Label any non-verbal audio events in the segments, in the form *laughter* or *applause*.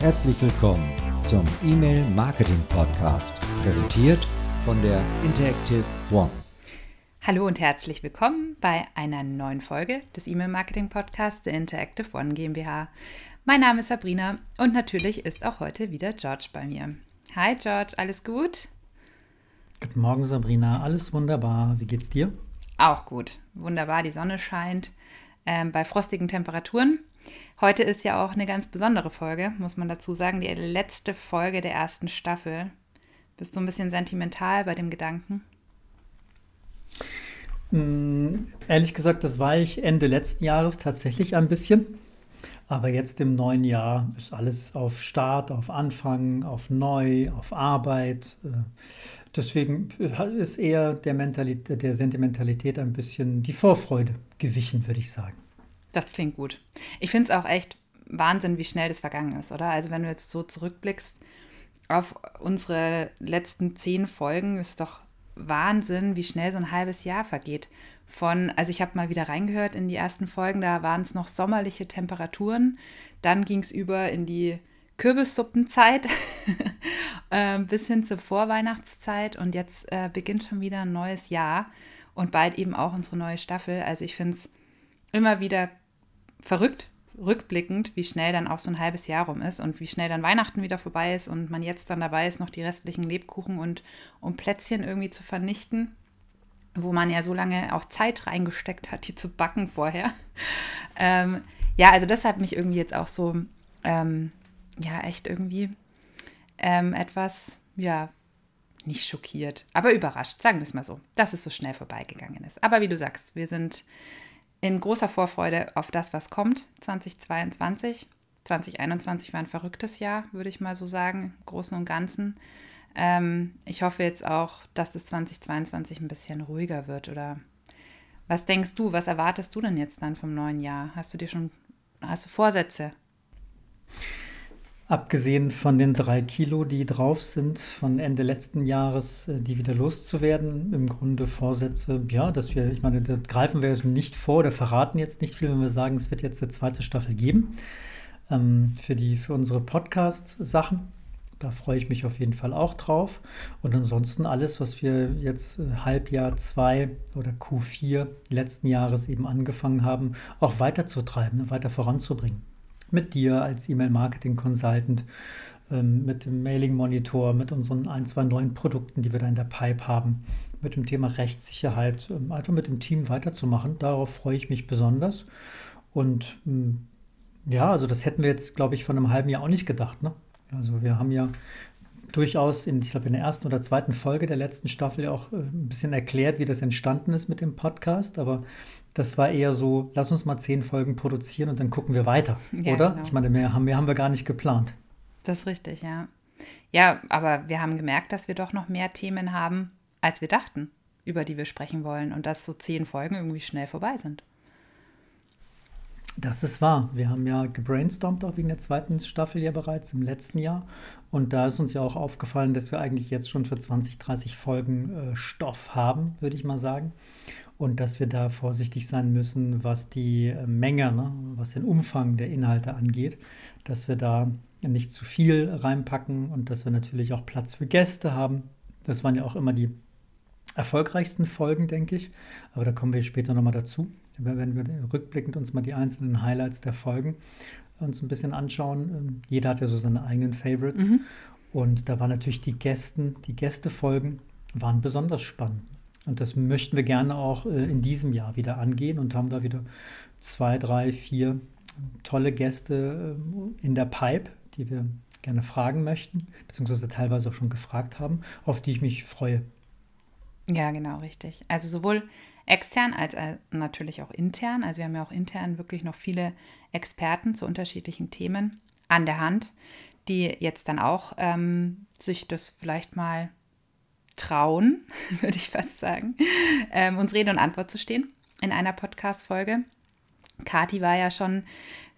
Herzlich willkommen zum E-Mail Marketing Podcast, präsentiert von der Interactive One. Hallo und herzlich willkommen bei einer neuen Folge des E-Mail Marketing Podcasts der Interactive One GmbH. Mein Name ist Sabrina und natürlich ist auch heute wieder George bei mir. Hi George, alles gut? Guten Morgen Sabrina, alles wunderbar. Wie geht's dir? Auch gut, wunderbar. Die Sonne scheint ähm, bei frostigen Temperaturen. Heute ist ja auch eine ganz besondere Folge, muss man dazu sagen, die letzte Folge der ersten Staffel. Bist du ein bisschen sentimental bei dem Gedanken? Mm, ehrlich gesagt, das war ich Ende letzten Jahres tatsächlich ein bisschen. Aber jetzt im neuen Jahr ist alles auf Start, auf Anfang, auf Neu, auf Arbeit. Äh, deswegen ist eher der, Mentalität, der Sentimentalität ein bisschen die Vorfreude gewichen, würde ich sagen. Das klingt gut. Ich finde es auch echt Wahnsinn, wie schnell das vergangen ist, oder? Also wenn du jetzt so zurückblickst auf unsere letzten zehn Folgen, ist doch Wahnsinn, wie schnell so ein halbes Jahr vergeht. Von, also ich habe mal wieder reingehört in die ersten Folgen, da waren es noch sommerliche Temperaturen. Dann ging es über in die Kürbissuppenzeit *laughs* ähm, bis hin zur Vorweihnachtszeit und jetzt äh, beginnt schon wieder ein neues Jahr und bald eben auch unsere neue Staffel. Also ich finde es immer wieder verrückt, rückblickend, wie schnell dann auch so ein halbes Jahr rum ist und wie schnell dann Weihnachten wieder vorbei ist und man jetzt dann dabei ist, noch die restlichen Lebkuchen und um Plätzchen irgendwie zu vernichten, wo man ja so lange auch Zeit reingesteckt hat, die zu backen vorher. *laughs* Ähm, ja, also das hat mich irgendwie jetzt auch so, ähm, ja, echt irgendwie ähm, etwas, ja, nicht schockiert, aber überrascht, sagen wir es mal so, dass es so schnell vorbeigegangen ist. Aber wie du sagst, wir sind in großer Vorfreude auf das, was kommt 2022. 2021 war ein verrücktes Jahr, würde ich mal so sagen, im Großen und Ganzen. Ähm, ich hoffe jetzt auch, dass das 2022 ein bisschen ruhiger wird. Oder was denkst du, was erwartest du denn jetzt dann vom neuen Jahr? Hast du dir schon, hast du Vorsätze? Abgesehen von den drei Kilo, die drauf sind, von Ende letzten Jahres, äh, die wieder loszuwerden, im Grunde Vorsätze, ja, dass wir, ich meine, da greifen wir nicht vor oder verraten jetzt nicht viel, wenn wir sagen, es wird jetzt eine zweite Staffel geben ähm, für, die, für unsere Podcast-Sachen. Da freue ich mich auf jeden Fall auch drauf. Und ansonsten alles, was wir jetzt äh, Halbjahr 2 oder Q4 letzten Jahres eben angefangen haben, auch weiterzutreiben, weiter voranzubringen mit dir als E-Mail-Marketing-Consultant, ähm, mit dem Mailing-Monitor, mit unseren ein, zwei neuen Produkten, die wir da in der Pipe haben, mit dem Thema Rechtssicherheit, ähm, einfach mit dem Team weiterzumachen. Darauf freue ich mich besonders. Und ähm, ja, also das hätten wir jetzt, glaube ich, von einem halben Jahr auch nicht gedacht. Ne? Also wir haben ja durchaus, in, ich glaube, in der ersten oder zweiten Folge der letzten Staffel ja auch äh, ein bisschen erklärt, wie das entstanden ist mit dem Podcast. Aber das war eher so, lass uns mal zehn Folgen produzieren und dann gucken wir weiter, ja, oder? Genau. Ich meine, mehr haben, mehr haben wir gar nicht geplant. Das ist richtig, ja. Ja, aber wir haben gemerkt, dass wir doch noch mehr Themen haben, als wir dachten, über die wir sprechen wollen und dass so zehn Folgen irgendwie schnell vorbei sind. Das ist wahr. Wir haben ja gebrainstormt auch wegen der zweiten Staffel ja bereits im letzten Jahr. Und da ist uns ja auch aufgefallen, dass wir eigentlich jetzt schon für 20, 30 Folgen äh, Stoff haben, würde ich mal sagen. Und dass wir da vorsichtig sein müssen, was die äh, Menge, ne, was den Umfang der Inhalte angeht. Dass wir da nicht zu viel reinpacken und dass wir natürlich auch Platz für Gäste haben. Das waren ja auch immer die erfolgreichsten Folgen, denke ich. Aber da kommen wir später nochmal dazu wenn wir rückblickend uns mal die einzelnen Highlights der Folgen uns ein bisschen anschauen. Ähm, jeder hat ja so seine eigenen Favorites. Mhm. Und da waren natürlich die Gästen, die Gästefolgen waren besonders spannend. Und das möchten wir gerne auch äh, in diesem Jahr wieder angehen und haben da wieder zwei, drei, vier tolle Gäste äh, in der Pipe, die wir gerne fragen möchten, beziehungsweise teilweise auch schon gefragt haben, auf die ich mich freue. Ja, genau, richtig. Also sowohl extern als natürlich auch intern. Also wir haben ja auch intern wirklich noch viele Experten zu unterschiedlichen Themen an der Hand, die jetzt dann auch ähm, sich das vielleicht mal trauen, *laughs* würde ich fast sagen, ähm, uns Rede und Antwort zu stehen in einer Podcast-Folge. Kati war ja schon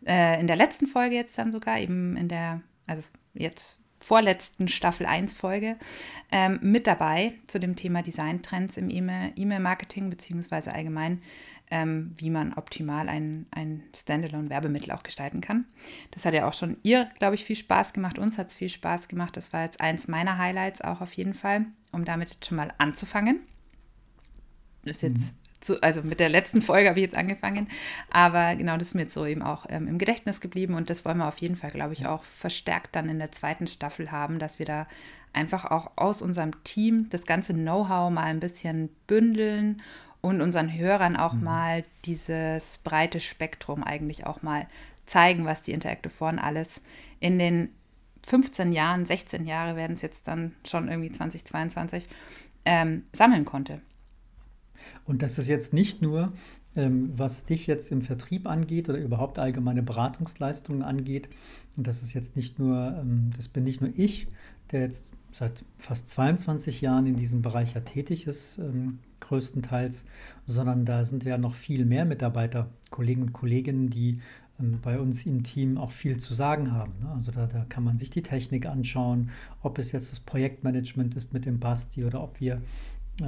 äh, in der letzten Folge jetzt dann sogar, eben in der, also jetzt vorletzten Staffel 1 Folge ähm, mit dabei zu dem Thema Designtrends im E-Mail-Marketing beziehungsweise allgemein ähm, wie man optimal ein, ein Standalone-Werbemittel auch gestalten kann. Das hat ja auch schon ihr, glaube ich, viel Spaß gemacht. Uns hat es viel Spaß gemacht. Das war jetzt eins meiner Highlights auch auf jeden Fall, um damit schon mal anzufangen. Das ist jetzt. Zu, also mit der letzten Folge habe ich jetzt angefangen, aber genau das ist mir jetzt so eben auch ähm, im Gedächtnis geblieben und das wollen wir auf jeden Fall, glaube ich, auch verstärkt dann in der zweiten Staffel haben, dass wir da einfach auch aus unserem Team das ganze Know-how mal ein bisschen bündeln und unseren Hörern auch mhm. mal dieses breite Spektrum eigentlich auch mal zeigen, was die Interactive One alles in den 15 Jahren, 16 Jahre werden es jetzt dann schon irgendwie 2022, ähm, sammeln konnte. Und das ist jetzt nicht nur, ähm, was dich jetzt im Vertrieb angeht oder überhaupt allgemeine Beratungsleistungen angeht. Und das ist jetzt nicht nur, ähm, das bin nicht nur ich, der jetzt seit fast 22 Jahren in diesem Bereich ja tätig ist, ähm, größtenteils, sondern da sind ja noch viel mehr Mitarbeiter, Kollegen und Kolleginnen, die bei uns im Team auch viel zu sagen haben. Ne? Also da, da kann man sich die Technik anschauen, ob es jetzt das Projektmanagement ist mit dem Basti oder ob wir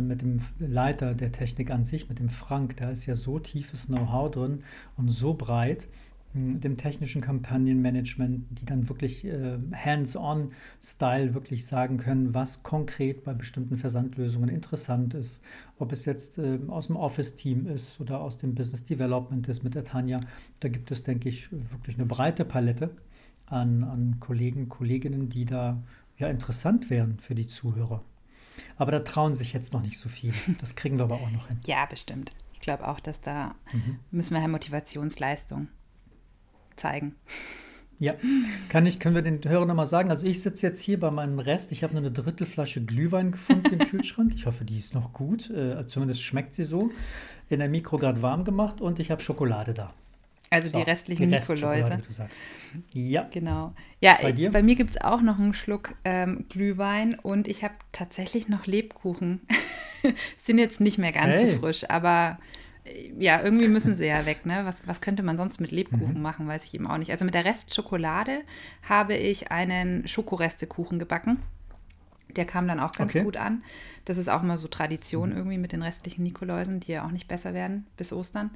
mit dem Leiter der Technik an sich, mit dem Frank, da ist ja so tiefes Know-how drin und so breit, dem technischen Kampagnenmanagement, die dann wirklich äh, hands-on-Style wirklich sagen können, was konkret bei bestimmten Versandlösungen interessant ist. Ob es jetzt äh, aus dem Office-Team ist oder aus dem Business Development ist mit der Tanja. Da gibt es, denke ich, wirklich eine breite Palette an, an Kollegen, Kolleginnen, die da ja interessant wären für die Zuhörer. Aber da trauen sich jetzt noch nicht so viele. Das kriegen wir aber auch noch hin. Ja, bestimmt. Ich glaube auch, dass da mhm. müssen wir ja Motivationsleistung zeigen. Ja, kann ich, können wir den Hörern nochmal sagen? Also ich sitze jetzt hier bei meinem Rest. Ich habe nur eine Drittelflasche Glühwein gefunden im *laughs* Kühlschrank. Ich hoffe, die ist noch gut. Äh, zumindest schmeckt sie so. In der Mikrograd warm gemacht und ich habe Schokolade da. Also so, die restlichen die Nikoläuse. Du sagst. Ja. Genau. Ja, bei, dir? bei mir gibt es auch noch einen Schluck ähm, Glühwein und ich habe tatsächlich noch Lebkuchen. *laughs* Sind jetzt nicht mehr ganz hey. so frisch, aber ja, irgendwie müssen sie ja weg, ne? Was, was könnte man sonst mit Lebkuchen mhm. machen, weiß ich eben auch nicht. Also mit der Restschokolade habe ich einen Schokorestekuchen gebacken. Der kam dann auch ganz okay. gut an. Das ist auch immer so Tradition mhm. irgendwie mit den restlichen Nikoläusen, die ja auch nicht besser werden bis Ostern.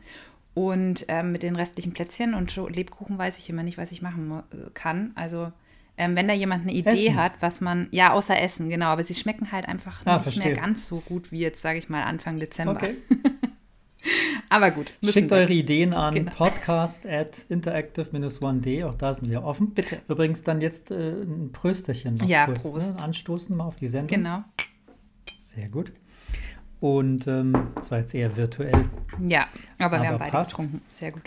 Und ähm, mit den restlichen Plätzchen und Lebkuchen weiß ich immer nicht, was ich machen kann. Also ähm, wenn da jemand eine Idee essen. hat, was man, ja, außer Essen, genau, aber sie schmecken halt einfach ah, nicht verstehe. mehr ganz so gut wie jetzt, sage ich mal, Anfang Dezember. Okay. *laughs* Aber gut. Schickt wir. eure Ideen an genau. podcast at interactive-1d. Auch da sind wir offen. Bitte. Übrigens dann jetzt äh, ein Prösterchen noch ja, kurz. Prost. Ne? Anstoßen mal auf die Sendung. Genau. Sehr gut. Und ähm, das war jetzt eher virtuell. Ja, aber, aber wir haben beide passt. getrunken. Sehr gut.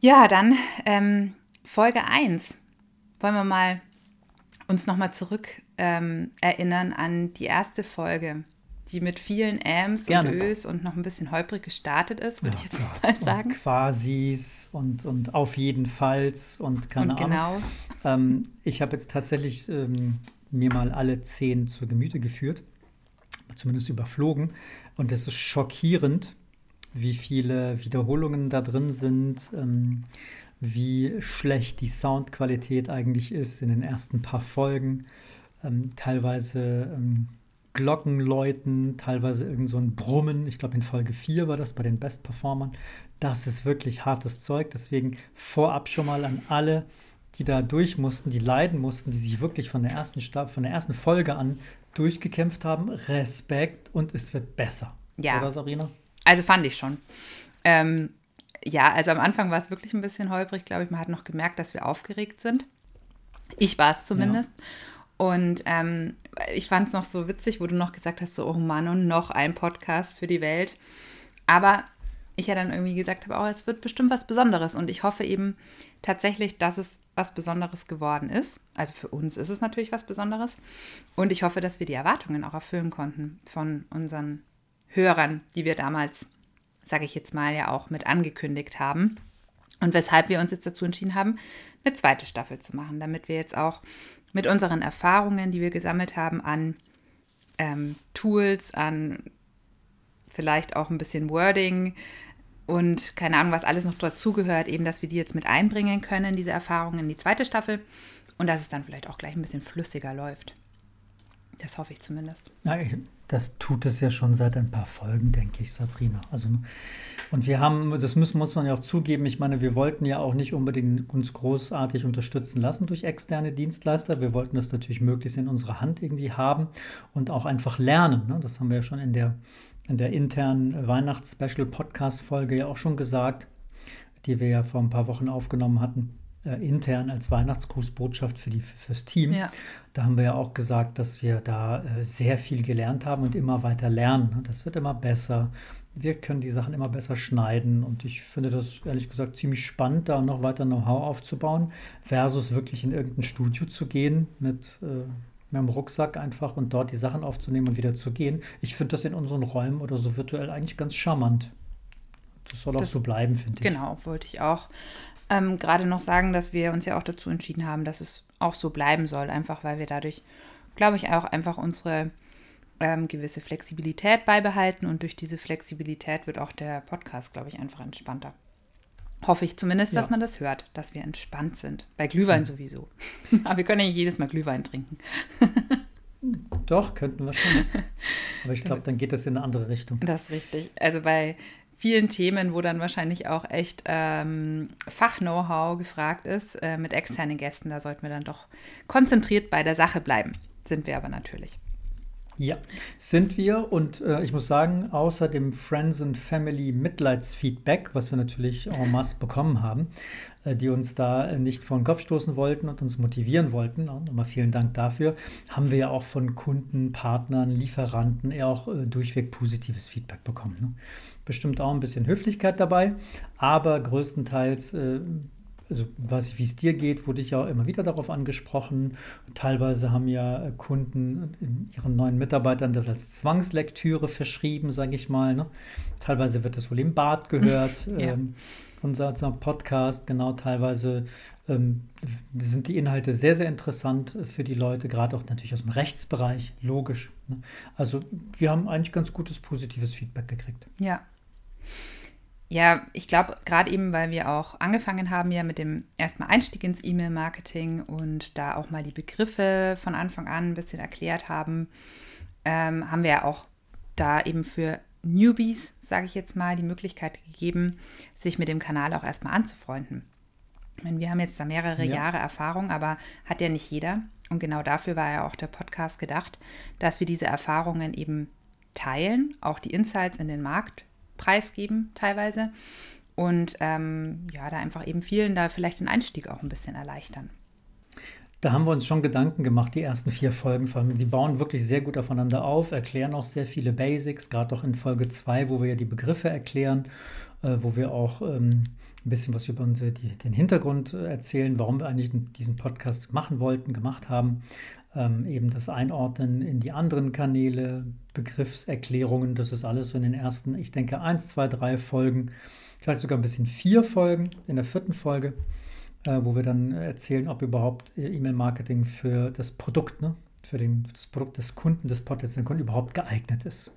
Ja, dann ähm, Folge 1. Wollen wir mal uns nochmal zurück ähm, erinnern an die erste Folge die mit vielen Ams Gerne. und Ös und noch ein bisschen holprig gestartet ist, würde ja, ich jetzt Gott. mal sagen. Und Quasis und, und auf jeden Falls und keine und genau. Ahnung. Ähm, ich habe jetzt tatsächlich ähm, mir mal alle zehn zur Gemüte geführt, zumindest überflogen. Und es ist schockierend, wie viele Wiederholungen da drin sind, ähm, wie schlecht die Soundqualität eigentlich ist in den ersten paar Folgen. Ähm, teilweise ähm, Glockenläuten, teilweise irgend so ein Brummen. Ich glaube, in Folge 4 war das bei den Best-Performern. Das ist wirklich hartes Zeug. Deswegen vorab schon mal an alle, die da durch mussten, die leiden mussten, die sich wirklich von der ersten, Stab, von der ersten Folge an durchgekämpft haben. Respekt und es wird besser. Ja. Oder, Sabrina? Also fand ich schon. Ähm, ja, also am Anfang war es wirklich ein bisschen holprig, glaube ich. Man hat noch gemerkt, dass wir aufgeregt sind. Ich war es zumindest. Ja. Und ähm, ich fand es noch so witzig, wo du noch gesagt hast, so, oh Mann, und noch ein Podcast für die Welt. Aber ich ja dann irgendwie gesagt habe, oh, es wird bestimmt was Besonderes. Und ich hoffe eben tatsächlich, dass es was Besonderes geworden ist. Also für uns ist es natürlich was Besonderes. Und ich hoffe, dass wir die Erwartungen auch erfüllen konnten von unseren Hörern, die wir damals, sage ich jetzt mal, ja auch mit angekündigt haben. Und weshalb wir uns jetzt dazu entschieden haben, eine zweite Staffel zu machen, damit wir jetzt auch mit unseren Erfahrungen, die wir gesammelt haben, an ähm, Tools, an vielleicht auch ein bisschen Wording und keine Ahnung, was alles noch dazugehört, eben, dass wir die jetzt mit einbringen können, diese Erfahrungen in die zweite Staffel und dass es dann vielleicht auch gleich ein bisschen flüssiger läuft. Das hoffe ich zumindest. Ja, das tut es ja schon seit ein paar Folgen, denke ich, Sabrina. Also, und wir haben, das müssen, muss man ja auch zugeben, ich meine, wir wollten ja auch nicht unbedingt uns großartig unterstützen lassen durch externe Dienstleister. Wir wollten das natürlich möglichst in unserer Hand irgendwie haben und auch einfach lernen. Ne? Das haben wir ja schon in der, in der internen Weihnachts-Special-Podcast-Folge ja auch schon gesagt, die wir ja vor ein paar Wochen aufgenommen hatten äh, intern als Weihnachtsgrußbotschaft für die, fürs Team. Ja. Da haben wir ja auch gesagt, dass wir da äh, sehr viel gelernt haben und immer weiter lernen. Das wird immer besser. Wir können die Sachen immer besser schneiden und ich finde das ehrlich gesagt ziemlich spannend, da noch weiter Know-how aufzubauen, versus wirklich in irgendein Studio zu gehen mit, äh, mit dem Rucksack einfach und dort die Sachen aufzunehmen und wieder zu gehen. Ich finde das in unseren Räumen oder so virtuell eigentlich ganz charmant. Das soll auch das, so bleiben, finde ich. Genau, wollte ich auch ähm, gerade noch sagen, dass wir uns ja auch dazu entschieden haben, dass es auch so bleiben soll, einfach weil wir dadurch, glaube ich, auch einfach unsere ähm, gewisse Flexibilität beibehalten und durch diese Flexibilität wird auch der Podcast, glaube ich, einfach entspannter. Hoffe ich zumindest, dass man das hört, dass wir entspannt sind. Bei Glühwein ja. sowieso. *laughs* Aber wir können ja nicht jedes Mal Glühwein trinken. Doch, könnten wir schon. *laughs* Aber ich glaube, dann geht das in eine andere Richtung. Das ist richtig. Also bei vielen Themen, wo dann wahrscheinlich auch echt ähm, Fach-Know-how gefragt ist, äh, mit externen Gästen. Da sollten wir dann doch konzentriert bei der Sache bleiben. Sind wir aber natürlich. Ja, sind wir und äh, ich muss sagen, außer dem Friends and Family Mitleidsfeedback, was wir natürlich en masse bekommen haben, die uns da äh, nicht vor den Kopf stoßen wollten und uns motivieren wollten, nochmal vielen Dank dafür, haben wir ja auch von Kunden, Partnern, Lieferanten eher auch äh, durchweg positives Feedback bekommen. Ne? Bestimmt auch ein bisschen Höflichkeit dabei, aber größtenteils äh, also weiß ich, wie es dir geht, wurde ich ja immer wieder darauf angesprochen. Teilweise haben ja äh, Kunden ihren neuen Mitarbeitern das als Zwangslektüre verschrieben, sage ich mal. Ne? Teilweise wird das wohl im Bad gehört. *laughs* ja. ähm, unser, unser, Podcast, genau, teilweise ähm, sind die Inhalte sehr, sehr interessant für die Leute, gerade auch natürlich aus dem Rechtsbereich, logisch. Ne? Also wir haben eigentlich ganz gutes positives Feedback gekriegt. Ja. Ja, ich glaube, gerade eben, weil wir auch angefangen haben ja mit dem erstmal Einstieg ins E-Mail-Marketing und da auch mal die Begriffe von Anfang an ein bisschen erklärt haben, ähm, haben wir ja auch da eben für Newbies, sage ich jetzt mal, die Möglichkeit gegeben, sich mit dem Kanal auch erstmal anzufreunden. Meine, wir haben jetzt da mehrere ja. Jahre Erfahrung, aber hat ja nicht jeder. Und genau dafür war ja auch der Podcast gedacht, dass wir diese Erfahrungen eben teilen, auch die Insights in den Markt preisgeben teilweise. Und ähm, ja, da einfach eben vielen da vielleicht den Einstieg auch ein bisschen erleichtern. Da haben wir uns schon Gedanken gemacht, die ersten vier Folgen. Sie bauen wirklich sehr gut aufeinander auf, erklären auch sehr viele Basics, gerade auch in Folge 2, wo wir ja die Begriffe erklären, äh, wo wir auch ähm, ein bisschen was über unsere, die, den Hintergrund äh, erzählen, warum wir eigentlich diesen Podcast machen wollten, gemacht haben ähm, eben das Einordnen in die anderen Kanäle, Begriffserklärungen, das ist alles so in den ersten, ich denke, eins, zwei, drei Folgen, vielleicht sogar ein bisschen vier Folgen in der vierten Folge, wo wir dann erzählen, ob überhaupt äh, E-Mail-Marketing für das Produkt, ne, für den, das Produkt des Kunden, des potenziellen Kunden überhaupt geeignet ist.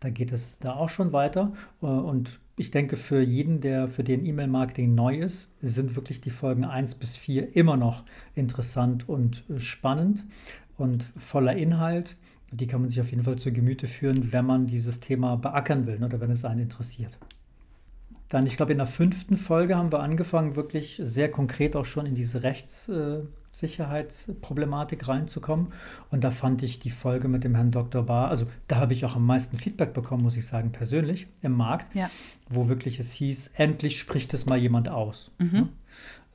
Da geht es da auch schon weiter äh, und ich denke, für jeden, der für den E-Mail-Marketing neu ist, sind wirklich die Folgen 1 bis 4 immer noch interessant und äh, spannend und voller Inhalt. Die kann man sich auf jeden Fall zu Gemüte führen, wenn man dieses Thema beackern will oder wenn es einen interessiert. Dann, ich glaube, in der fünften Folge haben wir angefangen, wirklich sehr konkret auch schon in diese Rechtssicherheitsproblematik reinzukommen. Und da fand ich die Folge mit dem Herrn Dr. Barr, also da habe ich auch am meisten Feedback bekommen, muss ich sagen, persönlich im Markt, ja. wo wirklich es hieß, endlich spricht es mal jemand aus. Mhm.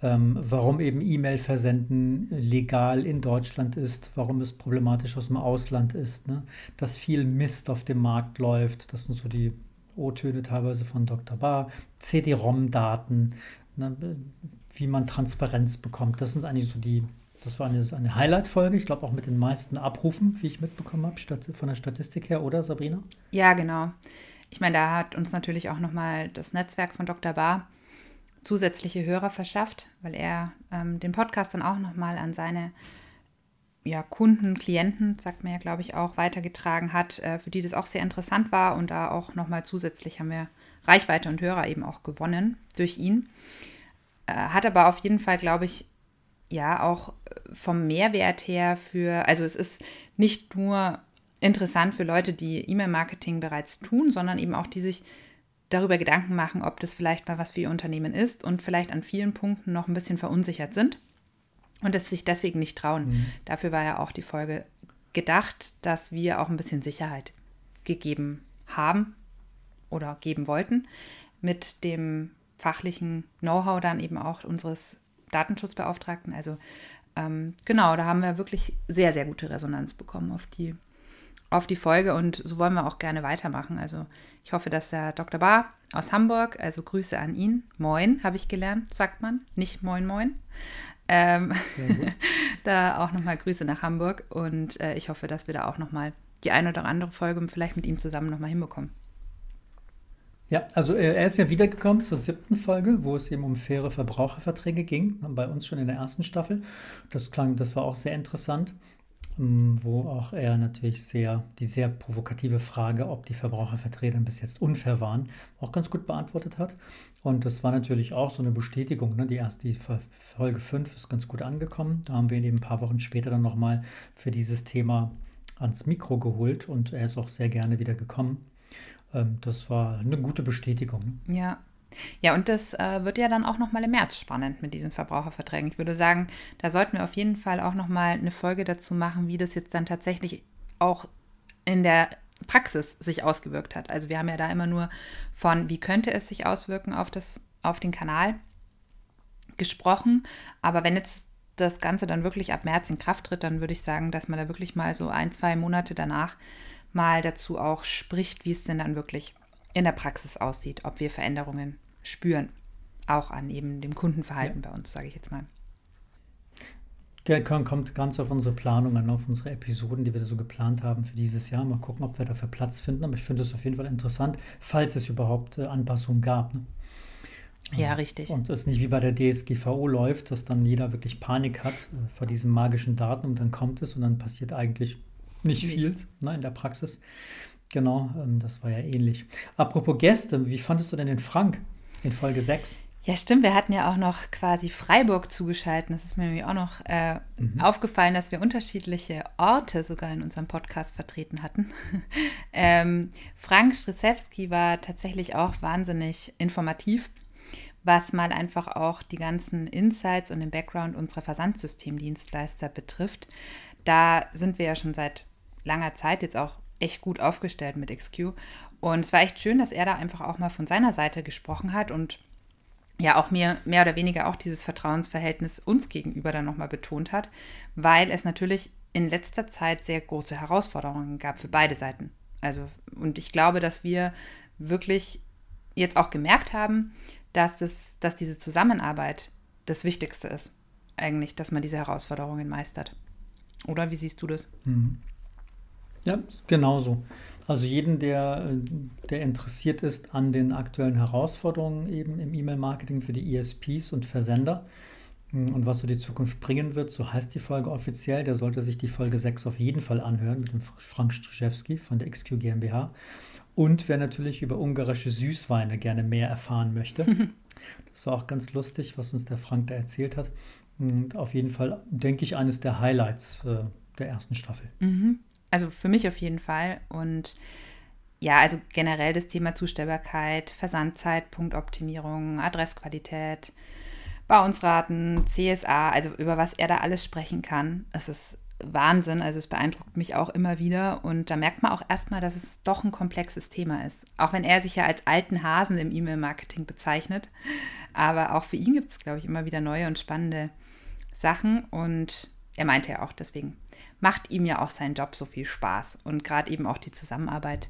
Ähm, warum eben E-Mail versenden legal in Deutschland ist, warum es problematisch aus dem Ausland ist, ne? dass viel Mist auf dem Markt läuft. Das sind so die O-Töne teilweise von Dr. Barr, CD-ROM-Daten, ne, wie man Transparenz bekommt. Das sind eigentlich so die, das war eine, eine Highlight-Folge, ich glaube auch mit den meisten Abrufen, wie ich mitbekommen habe, von der Statistik her, oder Sabrina? Ja, genau. Ich meine, da hat uns natürlich auch nochmal das Netzwerk von Dr. Barr zusätzliche Hörer verschafft, weil er ähm, den Podcast dann auch nochmal an seine ja, Kunden, Klienten, sagt man ja, glaube ich, auch weitergetragen hat, äh, für die das auch sehr interessant war und da auch nochmal zusätzlich haben wir Reichweite und Hörer eben auch gewonnen durch ihn. Äh, hat aber auf jeden Fall, glaube ich, ja auch vom Mehrwert her für, also es ist nicht nur interessant für Leute, die E-Mail-Marketing bereits tun, sondern eben auch die sich darüber Gedanken machen, ob das vielleicht mal was für ihr Unternehmen ist und vielleicht an vielen Punkten noch ein bisschen verunsichert sind und es sich deswegen nicht trauen. Mhm. Dafür war ja auch die Folge gedacht, dass wir auch ein bisschen Sicherheit gegeben haben oder geben wollten mit dem fachlichen Know-how dann eben auch unseres Datenschutzbeauftragten. Also ähm, genau, da haben wir wirklich sehr, sehr gute Resonanz bekommen auf die, auf die Folge und so wollen wir auch gerne weitermachen. Also ich hoffe, dass der Dr. Bar aus Hamburg, also Grüße an ihn, moin, habe ich gelernt, sagt man, nicht moin, moin. Ähm, *laughs* da auch nochmal Grüße nach Hamburg und äh, ich hoffe, dass wir da auch nochmal die eine oder andere Folge vielleicht mit ihm zusammen nochmal hinbekommen. Ja, also äh, er ist ja wiedergekommen zur siebten Folge, wo es eben um faire Verbraucherverträge ging, bei uns schon in der ersten Staffel. Das klang, das war auch sehr interessant, wo auch er natürlich sehr, die sehr provokative Frage, ob die Verbraucherverträge bis jetzt unfair waren, auch ganz gut beantwortet hat. Und das war natürlich auch so eine Bestätigung. Ne? Die erste, die Folge 5 ist ganz gut angekommen. Da haben wir ihn eben ein paar Wochen später dann nochmal für dieses Thema ans Mikro geholt und er ist auch sehr gerne wieder gekommen. Ähm, das war eine gute Bestätigung. Ne? Ja. Ja, und das äh, wird ja dann auch nochmal im März spannend mit diesen Verbraucherverträgen. Ich würde sagen, da sollten wir auf jeden Fall auch nochmal eine Folge dazu machen, wie das jetzt dann tatsächlich auch in der Praxis sich ausgewirkt hat. Also wir haben ja da immer nur von, wie könnte es sich auswirken auf, das, auf den Kanal gesprochen. Aber wenn jetzt das Ganze dann wirklich ab März in Kraft tritt, dann würde ich sagen, dass man da wirklich mal so ein, zwei Monate danach mal dazu auch spricht, wie es denn dann wirklich in der Praxis aussieht, ob wir Veränderungen spüren, auch an eben dem Kundenverhalten ja. bei uns, sage ich jetzt mal. Ja, kommt ganz auf unsere Planung an, auf unsere Episoden, die wir da so geplant haben für dieses Jahr. Mal gucken, ob wir dafür Platz finden. Aber ich finde es auf jeden Fall interessant, falls es überhaupt äh, Anpassungen gab. Ne? Ja, richtig. Und es nicht wie bei der DSGVO läuft, dass dann jeder wirklich Panik hat äh, vor diesem magischen Daten und dann kommt es und dann passiert eigentlich nicht viel ne, in der Praxis. Genau, ähm, das war ja ähnlich. Apropos Gäste, wie fandest du denn den Frank in Folge 6? Ja, stimmt. Wir hatten ja auch noch quasi Freiburg zugeschaltet. Das ist mir nämlich auch noch äh, mhm. aufgefallen, dass wir unterschiedliche Orte sogar in unserem Podcast vertreten hatten. *laughs* ähm, Frank Strizewski war tatsächlich auch wahnsinnig informativ, was mal einfach auch die ganzen Insights und den Background unserer Versandsystemdienstleister betrifft. Da sind wir ja schon seit langer Zeit jetzt auch echt gut aufgestellt mit XQ. Und es war echt schön, dass er da einfach auch mal von seiner Seite gesprochen hat und ja auch mir mehr oder weniger auch dieses Vertrauensverhältnis uns gegenüber dann nochmal betont hat, weil es natürlich in letzter Zeit sehr große Herausforderungen gab für beide Seiten. Also, und ich glaube, dass wir wirklich jetzt auch gemerkt haben, dass, das, dass diese Zusammenarbeit das Wichtigste ist, eigentlich, dass man diese Herausforderungen meistert. Oder wie siehst du das? Mhm. Ja, genauso. Also jeden, der, der interessiert ist an den aktuellen Herausforderungen eben im E-Mail-Marketing für die ESPs und Versender hm, und was so die Zukunft bringen wird, so heißt die Folge offiziell, der sollte sich die Folge 6 auf jeden Fall anhören mit dem Frank Struszewski von der XQ GmbH. Und wer natürlich über ungarische Süßweine gerne mehr erfahren möchte. *laughs* das war auch ganz lustig, was uns der Frank da erzählt hat. Und auf jeden Fall, denke ich, eines der Highlights äh, der ersten Staffel. Mhm. Also für mich auf jeden Fall. Und ja, also generell das Thema Zustellbarkeit, Versandzeitpunktoptimierung, Adressqualität, Bauensraten, CSA, also über was er da alles sprechen kann. Es ist Wahnsinn, also es beeindruckt mich auch immer wieder und da merkt man auch erstmal, dass es doch ein komplexes Thema ist. Auch wenn er sich ja als alten Hasen im E-Mail-Marketing bezeichnet, aber auch für ihn gibt es, glaube ich, immer wieder neue und spannende Sachen und er meinte ja auch deswegen, macht ihm ja auch sein Job so viel Spaß. Und gerade eben auch die Zusammenarbeit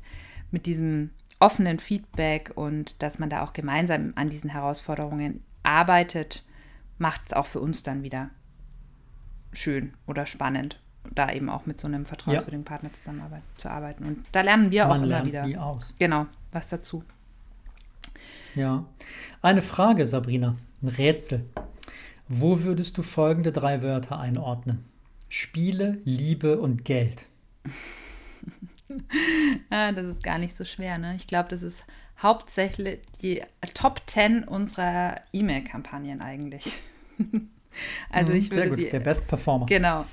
mit diesem offenen Feedback und dass man da auch gemeinsam an diesen Herausforderungen arbeitet, macht es auch für uns dann wieder schön oder spannend, da eben auch mit so einem vertrauenswürdigen ja. Partner zu arbeiten. Und da lernen wir man auch immer wieder. Nie aus. Genau, was dazu. Ja. Eine Frage, Sabrina, ein Rätsel. Wo würdest du folgende drei Wörter einordnen? Spiele, Liebe und Geld. *laughs* ah, das ist gar nicht so schwer. Ne? Ich glaube, das ist hauptsächlich die Top 10 unserer E-Mail-Kampagnen eigentlich. *laughs* Also Mhm, ich sehr würde gut, sie der Best Performer. genau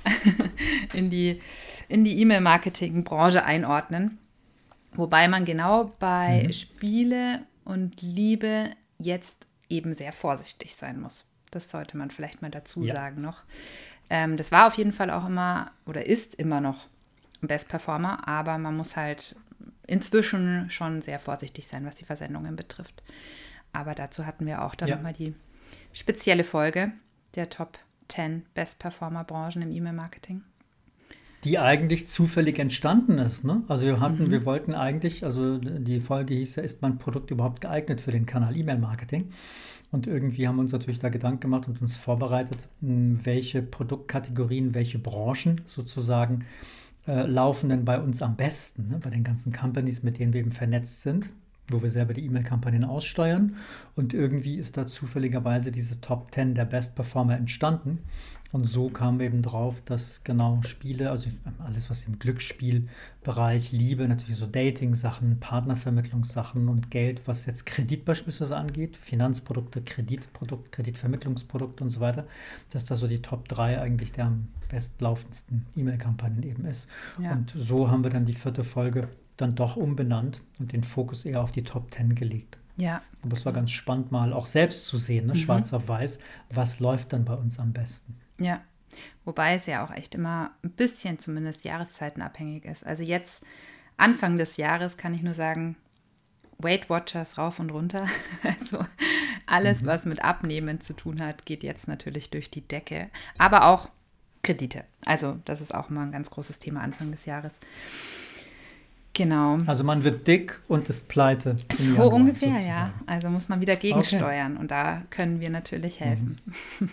*laughs* in die in die E-Mail-Marketing-Branche einordnen. Wobei man genau bei Mhm. Spiele und Liebe jetzt eben sehr vorsichtig sein muss. Das sollte man vielleicht mal dazu Ja. sagen noch. Ähm, das war auf jeden Fall auch immer oder ist immer noch ein Best Performer, aber man muss halt inzwischen schon sehr vorsichtig sein, was die Versendungen betrifft. Aber dazu hatten wir auch dann Ja. nochmal die spezielle Folge der Top 10 Best Performer Branchen im E-Mail-Marketing. die eigentlich zufällig entstanden ist. Ne? Also wir Mhm. hatten, wir wollten eigentlich, also die Folge hieß ja, ist mein Produkt überhaupt geeignet für den Kanal E-Mail-Marketing? Und irgendwie haben wir uns natürlich da Gedanken gemacht und uns vorbereitet, welche Produktkategorien, welche Branchen sozusagen äh, laufen denn bei uns am besten, ne? bei den ganzen Companies, mit denen wir eben vernetzt sind, wo wir selber die E-Mail-Kampagnen aussteuern. Und irgendwie ist da zufälligerweise diese Top 10 der Best Performer entstanden. Und so kamen wir eben drauf, dass genau Spiele, also alles, was im Glücksspielbereich, Liebe, natürlich so Dating-Sachen, Partnervermittlungssachen und Geld, was jetzt Kredit beispielsweise angeht, Finanzprodukte, Kreditprodukte, Kreditvermittlungsprodukte und so weiter, dass da so die Top 3 eigentlich der am bestlaufendsten E-Mail-Kampagnen eben ist. Ja. Und so haben wir dann die vierte Folge dann doch umbenannt und den Fokus eher auf die Top 10 gelegt. Ja, Aber es war ganz spannend, mal auch selbst zu sehen, ne, schwarz auf weiß, was läuft dann bei uns am besten. Ja, wobei es ja auch echt immer ein bisschen zumindest jahreszeitenabhängig ist. Also jetzt, Anfang des Jahres, kann ich nur sagen, Weight Watchers rauf und runter. *laughs* Also alles, was mit Abnehmen zu tun hat, geht jetzt natürlich durch die Decke. Aber auch Kredite. Also das ist auch immer ein ganz großes Thema Anfang des Jahres. Genau. Also man wird dick und ist pleite. So Januar ungefähr, ja. sozusagen. Also muss man wieder gegensteuern und da können wir natürlich helfen. *laughs*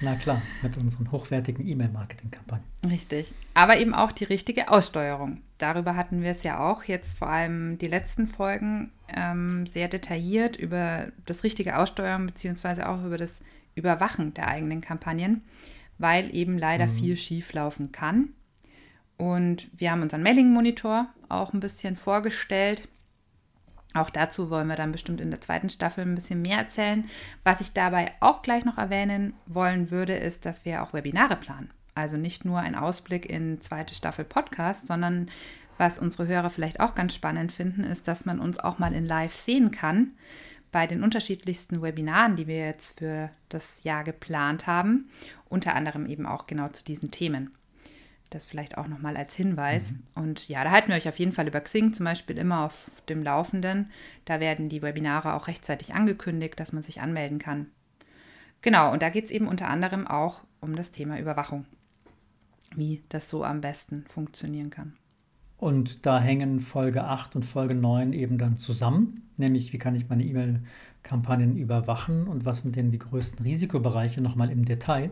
Na klar, mit unseren hochwertigen E-Mail-Marketing-Kampagnen. Richtig. Aber eben auch die richtige Aussteuerung. Darüber hatten wir es ja auch jetzt vor allem die letzten Folgen ähm, sehr detailliert über das richtige Aussteuern beziehungsweise auch über das Überwachen der eigenen Kampagnen, weil eben leider viel schief laufen kann. Und wir haben unseren Mailing-Monitor auch ein bisschen vorgestellt. Auch dazu wollen wir dann bestimmt in der zweiten Staffel ein bisschen mehr erzählen. Was ich dabei auch gleich noch erwähnen wollen würde, ist, dass wir auch Webinare planen. Also nicht nur ein Ausblick in zweite Staffel Podcast, sondern was unsere Hörer vielleicht auch ganz spannend finden, ist, dass man uns auch mal in Live sehen kann bei den unterschiedlichsten Webinaren, die wir jetzt für das Jahr geplant haben. Unter anderem eben auch genau zu diesen Themen. Das vielleicht auch nochmal als Hinweis. Und ja, da halten wir euch auf jeden Fall über Xing zum Beispiel immer auf dem Laufenden. Da werden die Webinare auch rechtzeitig angekündigt, dass man sich anmelden kann. Genau, und da geht es eben unter anderem auch um das Thema Überwachung. Wie das so am besten funktionieren kann. Und da hängen Folge 8 und Folge 9 eben dann zusammen, nämlich wie kann ich meine E-Mail-Kampagnen überwachen und was sind denn die größten Risikobereiche nochmal im Detail.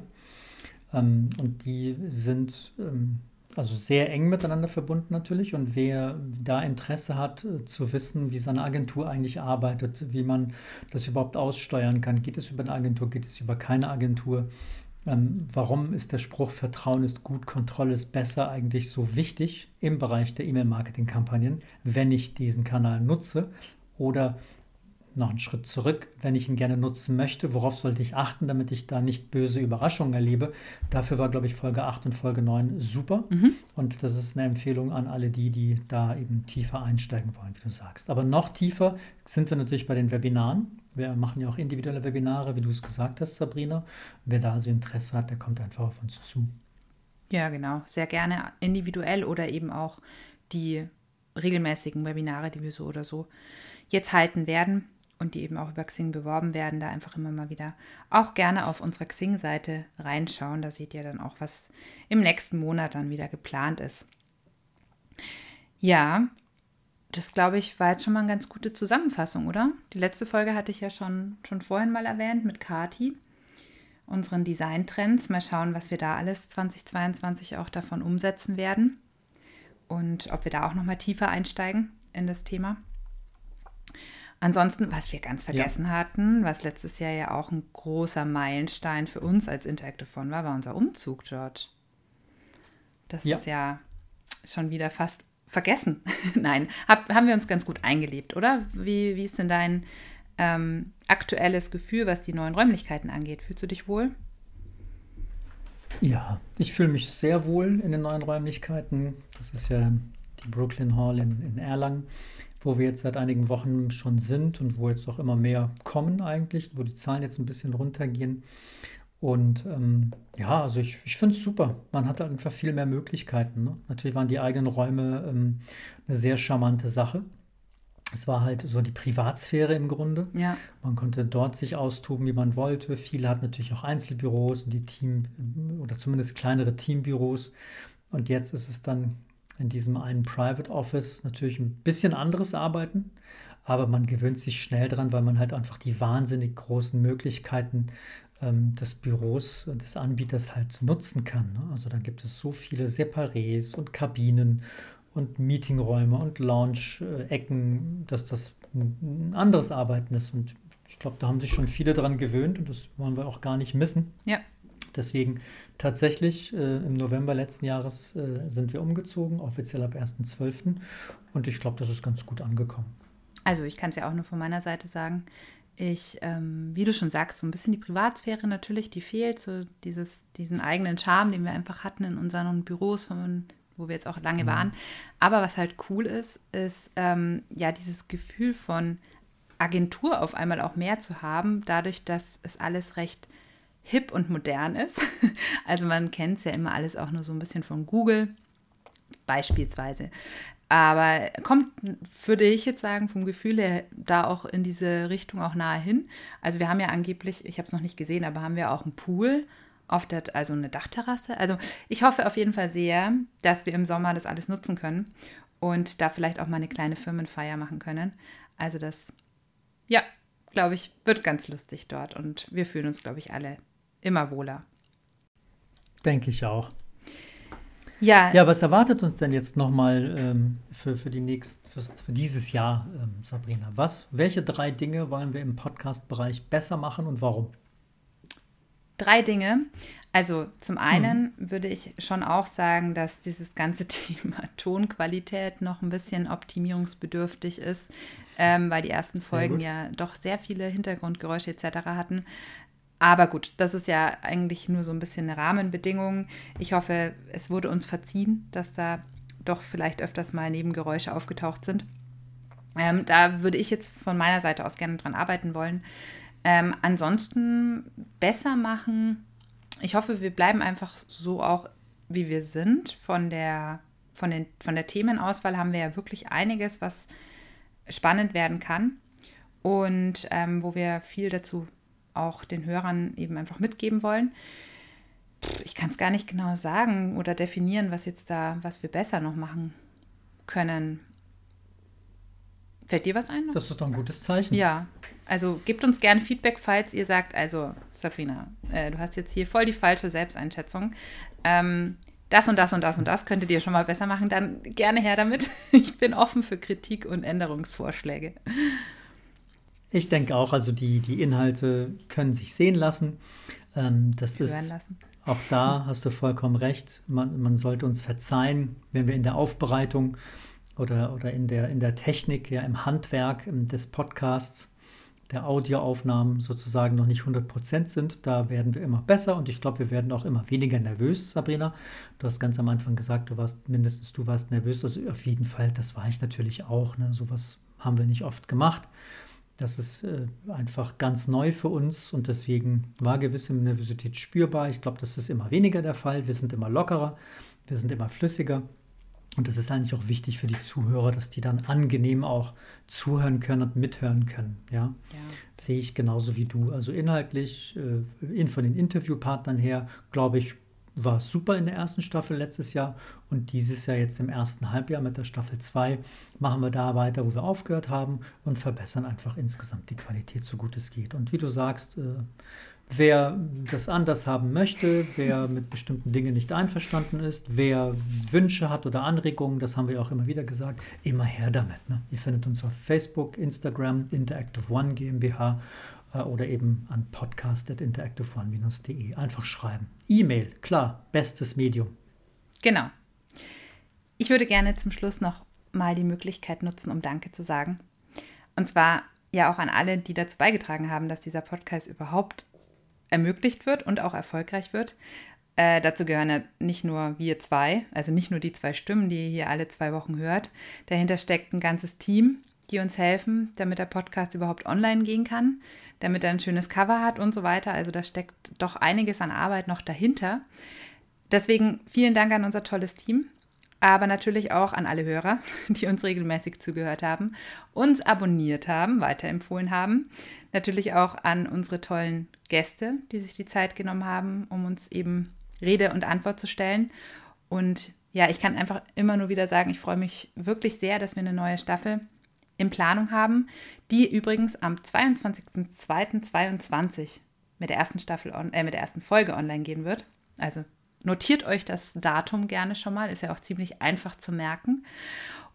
Ähm, und die sind ähm, also sehr eng miteinander verbunden natürlich. Und wer da Interesse hat äh, zu wissen, wie seine Agentur eigentlich arbeitet, wie man das überhaupt aussteuern kann, geht es über eine Agentur, geht es über keine Agentur, ähm, warum ist der Spruch Vertrauen ist gut, Kontrolle ist besser eigentlich so wichtig im Bereich der E-Mail-Marketing-Kampagnen, wenn ich diesen Kanal nutze? Oder noch einen Schritt zurück, wenn ich ihn gerne nutzen möchte, worauf sollte ich achten, damit ich da nicht böse Überraschungen erlebe? Dafür war, glaube ich, Folge 8 und Folge 9 super. Und das ist eine Empfehlung an alle die, die da eben tiefer einsteigen wollen, wie du sagst. Aber noch tiefer sind wir natürlich bei den Webinaren. Wir machen ja auch individuelle Webinare, wie du es gesagt hast, Sabrina. Wer da also Interesse hat, der kommt einfach auf uns zu. Ja, genau. Sehr gerne individuell oder eben auch die regelmäßigen Webinare, die wir so oder so jetzt halten werden und die eben auch über Xing beworben werden, da einfach immer mal wieder auch gerne auf unserer Xing-Seite reinschauen. Da seht ihr dann auch, was im nächsten Monat dann wieder geplant ist. Ja, das glaube ich war jetzt schon mal eine ganz gute Zusammenfassung, oder? Die letzte Folge hatte ich ja schon, schon vorhin mal erwähnt mit Kati, unseren Designtrends. Mal schauen, was wir da alles 2022 auch davon umsetzen werden und ob wir da auch noch mal tiefer einsteigen in das Thema. Ansonsten, was wir ganz vergessen ja. hatten, was letztes Jahr ja auch ein großer Meilenstein für uns als Interactive One war, war unser Umzug, George. Das ja. ist ja schon wieder fast vergessen. *laughs* Nein, hab, haben wir uns ganz gut eingelebt, oder? Wie, wie ist denn dein ähm, aktuelles Gefühl, was die neuen Räumlichkeiten angeht? Fühlst du dich wohl? Ja, ich fühle mich sehr wohl in den neuen Räumlichkeiten. Das ist ja die Brooklyn Hall in, in Erlangen, wo wir jetzt seit einigen Wochen schon sind und wo jetzt auch immer mehr kommen eigentlich, wo die Zahlen jetzt ein bisschen runtergehen. Und ähm, ja, also ich, ich finde es super. Man hat halt einfach viel mehr Möglichkeiten. Ne? Natürlich waren die eigenen Räume ähm, eine sehr charmante Sache. Es war halt so die Privatsphäre im Grunde. Ja. Man konnte dort sich austoben, wie man wollte. Viele hatten natürlich auch Einzelbüros und die Team oder zumindest kleinere Teambüros. Und jetzt ist es dann in diesem einen Private Office natürlich ein bisschen anderes Arbeiten, aber man gewöhnt sich schnell dran, weil man halt einfach die wahnsinnig großen Möglichkeiten ähm, des Büros, des Anbieters halt nutzen kann. Ne? Also da gibt es so viele Separés und Kabinen und Meetingräume und Lounge-Ecken, dass das ein anderes Arbeiten ist. Und ich glaube, da haben sich schon viele dran gewöhnt und das wollen wir auch gar nicht missen. Ja. Deswegen tatsächlich äh, im November letzten Jahres äh, sind wir umgezogen, offiziell ab 1.12. Und ich glaube, das ist ganz gut angekommen. Also ich kann es ja auch nur von meiner Seite sagen. Ich, ähm, wie du schon sagst, so ein bisschen die Privatsphäre natürlich, die fehlt, so dieses, diesen eigenen Charme, den wir einfach hatten in unseren Büros, von, wo wir jetzt auch lange mhm. waren. Aber was halt cool ist, ist ähm, ja dieses Gefühl von Agentur auf einmal auch mehr zu haben, dadurch, dass es alles recht hip und modern ist. *laughs* Also man kennt es ja immer alles auch nur so ein bisschen von Google beispielsweise. Aber kommt, würde ich jetzt sagen, vom Gefühl her da auch in diese Richtung auch nahe hin. Also wir haben ja angeblich, ich habe es noch nicht gesehen, aber haben wir auch einen Pool auf der, also eine Dachterrasse. Also ich hoffe auf jeden Fall sehr, dass wir im Sommer das alles nutzen können und da vielleicht auch mal eine kleine Firmenfeier machen können. Also das, ja, glaube ich, wird ganz lustig dort und wir fühlen uns, glaube ich, alle immer wohler. Denke ich auch. Ja. Ja, was erwartet uns denn jetzt nochmal ähm, für, für, die nächst, für, für dieses Jahr, ähm, Sabrina? Was, welche drei Dinge wollen wir im Podcast-Bereich besser machen und warum? Drei Dinge. Also zum einen hm. würde ich schon auch sagen, dass dieses ganze *laughs* Thema Tonqualität noch ein bisschen optimierungsbedürftig ist, ähm, weil die ersten Folgen ja doch sehr viele Hintergrundgeräusche etc. hatten. Aber gut, das ist ja eigentlich nur so ein bisschen eine Rahmenbedingung. Ich hoffe, es wurde uns verziehen, dass da doch vielleicht öfters mal Nebengeräusche aufgetaucht sind. Ähm, da würde ich jetzt von meiner Seite aus gerne dran arbeiten wollen. Ähm, ansonsten besser machen. Ich hoffe, wir bleiben einfach so auch, wie wir sind. Von der, von, den, von der Themenauswahl haben wir ja wirklich einiges, was spannend werden kann und ähm, wo wir viel dazu auch den Hörern eben einfach mitgeben wollen. Ich kann es gar nicht genau sagen oder definieren, was jetzt da, was wir besser noch machen können. Fällt dir was ein? Das ist doch ein gutes Zeichen. Ja, also gebt uns gerne Feedback, falls ihr sagt, also Sabrina, äh, du hast jetzt hier voll die falsche Selbsteinschätzung. Ähm, das und das und das und das könntet ihr schon mal besser machen, dann gerne her damit. *laughs* Ich bin offen für Kritik und Änderungsvorschläge. Ich denke auch, also die, die Inhalte können sich sehen lassen. Ähm, das Hören ist lassen. auch da hast du vollkommen recht. Man, man sollte uns verzeihen, wenn wir in der Aufbereitung oder, oder in, der, in der Technik, ja im Handwerk des Podcasts, der Audioaufnahmen sozusagen noch nicht 100% sind. Da werden wir immer besser und ich glaube, wir werden auch immer weniger nervös, Sabrina. Du hast ganz am Anfang gesagt, du warst mindestens du warst nervös. Also auf jeden Fall, das war ich natürlich auch. Ne? Sowas haben wir nicht oft gemacht. Das ist äh, einfach ganz neu für uns und deswegen war gewisse Nervosität spürbar. Ich glaube, das ist immer weniger der Fall. Wir sind immer lockerer, wir sind immer flüssiger. Und das ist eigentlich auch wichtig für die Zuhörer, dass die dann angenehm auch zuhören können und mithören können. Ja, ja. sehe ich genauso wie du. Also inhaltlich, äh, von den Interviewpartnern her, glaube ich, war super in der ersten Staffel letztes Jahr und dieses Jahr jetzt im ersten Halbjahr mit der Staffel 2 machen wir da weiter, wo wir aufgehört haben und verbessern einfach insgesamt die Qualität so gut es geht. Und wie du sagst, äh, wer das anders haben möchte, wer mit bestimmten Dingen nicht einverstanden ist, wer Wünsche hat oder Anregungen, das haben wir auch immer wieder gesagt, immer her damit. Ne? Ihr findet uns auf Facebook, Instagram, Interactive One GmbH oder eben an podcast.interactiveone-de. Einfach schreiben. E-Mail, klar, bestes Medium. Genau. Ich würde gerne zum Schluss noch mal die Möglichkeit nutzen, um Danke zu sagen. Und zwar ja auch an alle, die dazu beigetragen haben, dass dieser Podcast überhaupt ermöglicht wird und auch erfolgreich wird. Äh, dazu gehören ja nicht nur wir zwei, also nicht nur die zwei Stimmen, die ihr hier alle zwei Wochen hört. Dahinter steckt ein ganzes Team, die uns helfen, damit der Podcast überhaupt online gehen kann, damit er ein schönes Cover hat und so weiter. Also da steckt doch einiges an Arbeit noch dahinter. Deswegen vielen Dank an unser tolles Team, aber natürlich auch an alle Hörer, *laughs* die uns regelmäßig zugehört haben, uns abonniert haben, weiterempfohlen haben. Natürlich auch an unsere tollen Gäste, die sich die Zeit genommen haben, um uns eben Rede und Antwort zu stellen. Und ja, ich kann einfach immer nur wieder sagen, ich freue mich wirklich sehr, dass wir eine neue Staffel in Planung haben, die übrigens am 22.02.2022 mit der ersten Staffel, äh, mit der ersten Folge online gehen wird. Also notiert euch das Datum gerne schon mal, ist ja auch ziemlich einfach zu merken.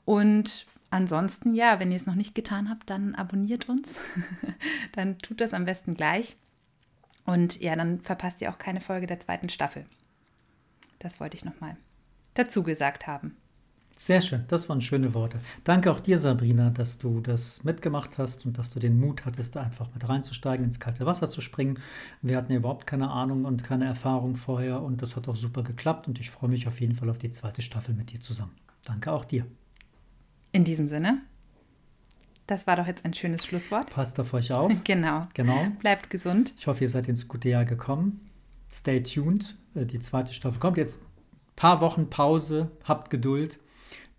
Und ansonsten, ja, wenn ihr es noch nicht getan habt, dann abonniert uns. *laughs* dann tut das am besten gleich. Und ja, dann verpasst ihr auch keine Folge der zweiten Staffel. Das wollte ich nochmal dazu gesagt haben. Sehr schön, das waren schöne Worte. Danke auch dir, Sabrina, dass du das mitgemacht hast und dass du den Mut hattest, einfach mit reinzusteigen, ins kalte Wasser zu springen. Wir hatten ja überhaupt keine Ahnung und keine Erfahrung vorher und das hat auch super geklappt und ich freue mich auf jeden Fall auf die zweite Staffel mit dir zusammen. Danke auch dir. In diesem Sinne, das war doch jetzt ein schönes Schlusswort. Passt auf euch auf. *laughs* genau. Genau. Bleibt gesund. Ich hoffe, ihr seid ins gute Jahr gekommen. Stay tuned. Äh, die zweite Staffel kommt jetzt. Ein paar Wochen Pause. Habt Geduld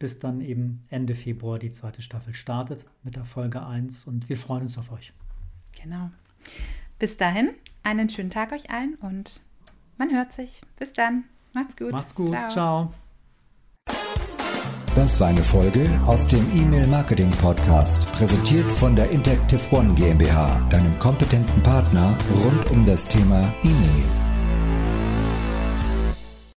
bis dann eben Ende Februar die zweite Staffel startet mit der Folge 1 und wir freuen uns auf euch. Genau. Bis dahin, einen schönen Tag euch allen und man hört sich. Bis dann. Macht's gut. Macht's gut. Ciao. Ciao. Das war eine Folge aus dem E-Mail Marketing Podcast, präsentiert von der Interactive One GmbH, deinem kompetenten Partner rund um das Thema E-Mail.